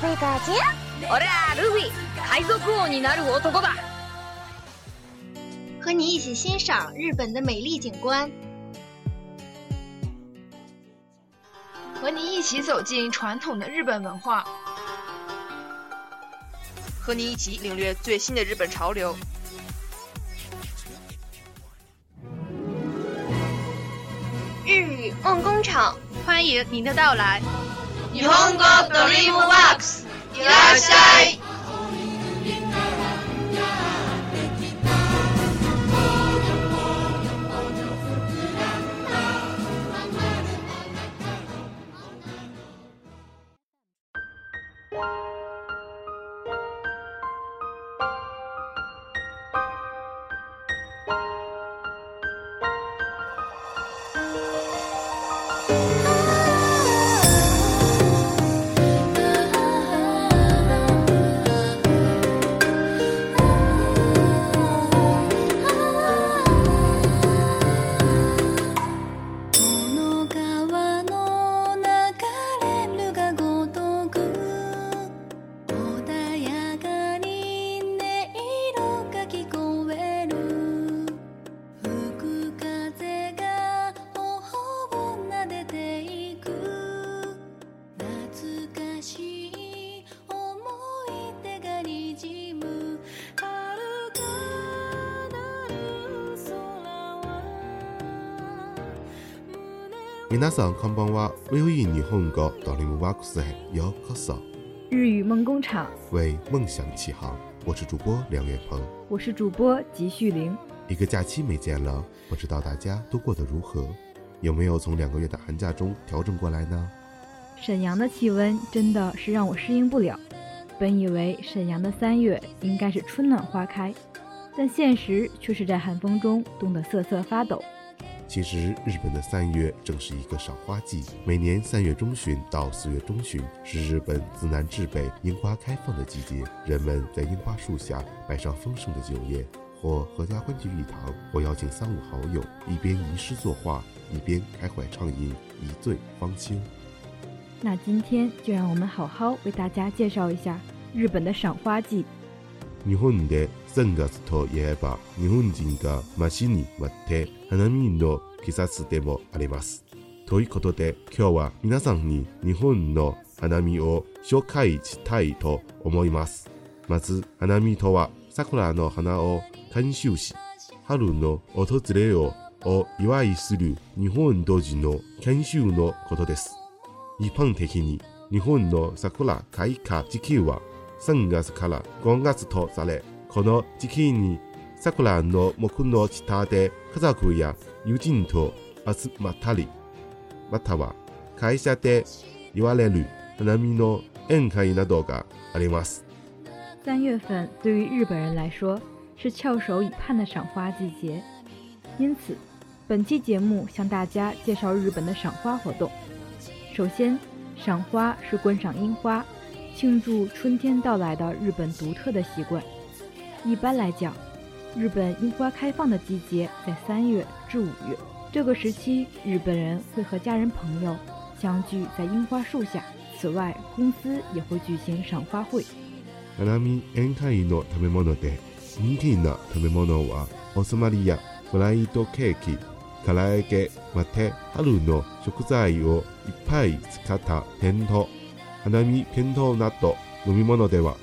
什么感觉？我来，鲁比，海贼王になる男だ。和你一起欣赏日本的美丽景观，和你一起走进传统的日本文化，和你一起领略最新的日本潮流。日语梦工厂，欢迎您的到来。日本語ドリームワークスいらっしゃい闽南丧康帮娃唯有印尼红歌哆哩姆瓦古塞幺卡丧。日语梦工厂为梦想起航，我是主播梁远鹏，我是主播吉旭玲。一个假期没见了，不知道大家都过得如何，有没有从两个月的寒假中调整过来呢？沈阳的气温真的是让我适应不了，本以为沈阳的三月应该是春暖花开，但现实却是在寒风中冻得瑟瑟发抖。其实，日本的三月正是一个赏花季。每年三月中旬到四月中旬，是日本自南至北樱花开放的季节。人们在樱花树下摆上丰盛的酒宴，或合家欢聚一堂，或邀请三五好友，一边吟诗作画，一边开怀畅饮，一醉方休。那今天就让我们好好为大家介绍一下日本的赏花季。日本で3月といえば日本人が街に待って花見の季節でもあります。ということで今日は皆さんに日本の花見を紹介したいと思います。まず花見とは桜の花を監修し、春の訪れをを祝いする日本同時の研修のことです。一般的に日本の桜開花時期は三月から五月とされ、この時期に桜の木の下で家族や友人と集まったり、または会社で言われるの宴会などがあります。三月份对于日本人来说是翘首以盼的赏花季节，因此本期节目向大家介绍日本的赏花活动。首先，赏花是观赏樱花。庆祝春天到来的日本独特的习惯。一般来讲，日本樱花开放的季节在三月至五月。这个时期，日本人会和家人朋友相聚在樱花树下。此外，公司也会举行赏花会。花見宴会の食べ物で人気な食べ物はおつまみやブライトケーキ、カラエまた春の食材をいっぱい使った天丼。花見健闘など飲み物では、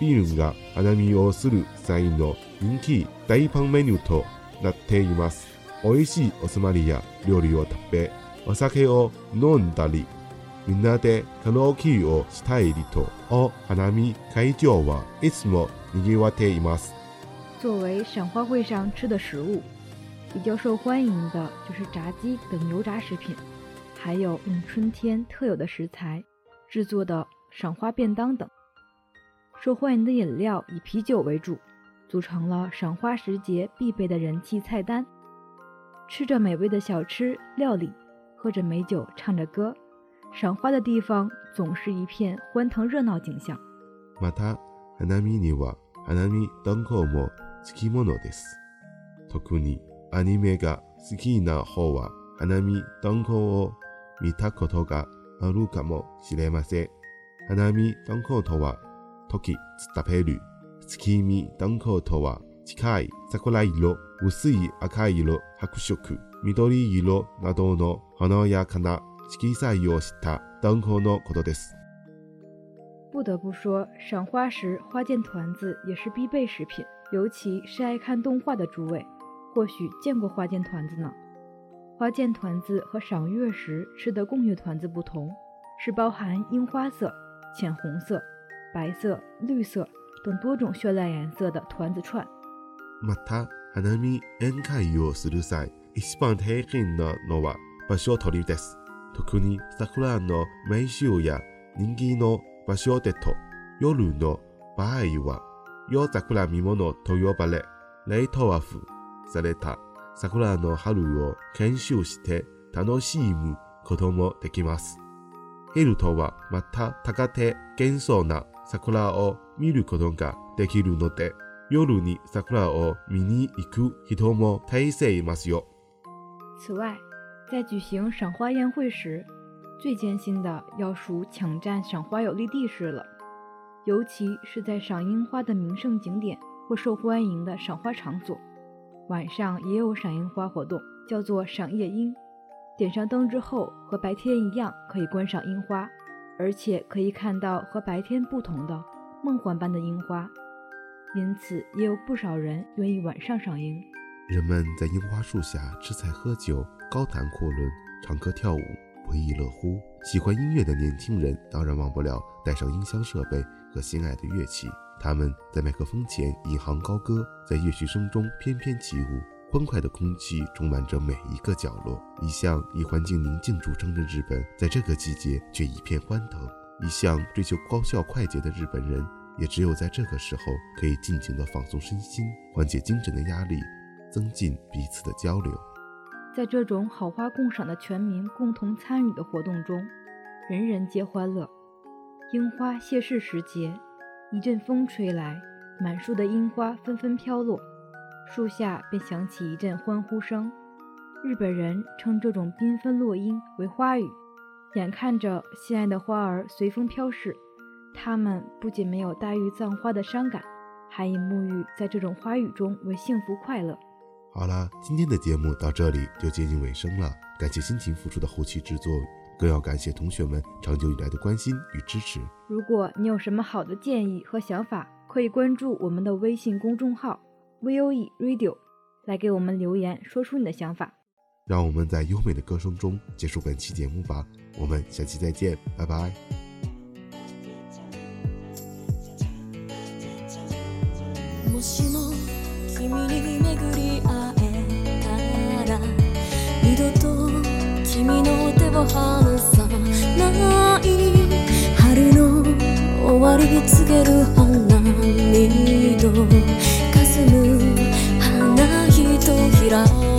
ビールが花見をする際の人気大パンメニューとなっています。美味しいおつまみや料理を食べ、お酒を飲んだり、みんなでカラオケをしたいりと、お花見会場はいつも賑わっています。作为赏花会上吃的食物，比较受欢迎的就是炸鸡等油炸食品，还有我们春天特有的食材制作的赏花便当等，受欢迎的饮料以啤酒为主，组成了赏花时节必备的人气菜单。吃着美味的小吃料理，喝着美酒，唱着歌，赏花的地方总是一片欢腾热闹景象。また、花見には花見灯火も好きものです。特にアニメが好きな方は花見灯火を見たことが。あるかもしれません。花見団子とは、時つたペル、つきみとは、近桜色、薄い赤色、白色、緑色などの華やな色彩をした団子のことです。不得不说，赏花时花见团子也是必备食品，尤其是爱看动画的诸位，或许见过花见团子呢。花见团子和赏月时吃的供月团子不同，是包含樱花色、浅红色、白色、绿色等多种绚烂颜色的团子串。また、花見宴会をする際一番大なのは場所取りす。特に桜の名所や人気の場所でと夜の場合は桜見物と呼ばれ、ライトアされた。桜の春を研修して楽しむこともできます。ヘルトはまた高手幻想な桜を見ることができるので、夜に桜を見に行く人も大勢いますよ。此外，在举行赏花宴会時、最艰辛的要数抢占赏花有利地势了，尤其是在赏樱花的名胜景点或受欢迎的赏花场所。晚上也有赏樱花活动，叫做赏夜樱。点上灯之后，和白天一样可以观赏樱花，而且可以看到和白天不同的梦幻般的樱花。因此，也有不少人愿意晚上赏樱。人们在樱花树下吃菜、喝酒、高谈阔论、唱歌、跳舞，不亦乐乎。喜欢音乐的年轻人当然忘不了带上音箱设备。和心爱的乐器，他们在麦克风前引吭高歌，在乐曲声中翩翩起舞，欢快的空气充满着每一个角落。一向以环境宁静著称的日本，在这个季节却一片欢腾。一向追求高效快捷的日本人，也只有在这个时候可以尽情地放松身心，缓解精神的压力，增进彼此的交流。在这种好花共赏的全民共同参与的活动中，人人皆欢乐。樱花谢世时节，一阵风吹来，满树的樱花纷纷飘落，树下便响起一阵欢呼声。日本人称这种缤纷落樱为“花语。眼看着心爱的花儿随风飘逝，他们不仅没有黛玉葬花的伤感，还以沐浴在这种花语中为幸福快乐。好了，今天的节目到这里就接近尾声了，感谢辛勤付出的后期制作。更要感谢同学们长久以来的关心与支持。如果你有什么好的建议和想法，可以关注我们的微信公众号 VOE Radio，来给我们留言，说出你的想法。让我们在优美的歌声中结束本期节目吧。我们下期再见，拜拜。を離さない春の終わり告げる花見と霞む花ひとひら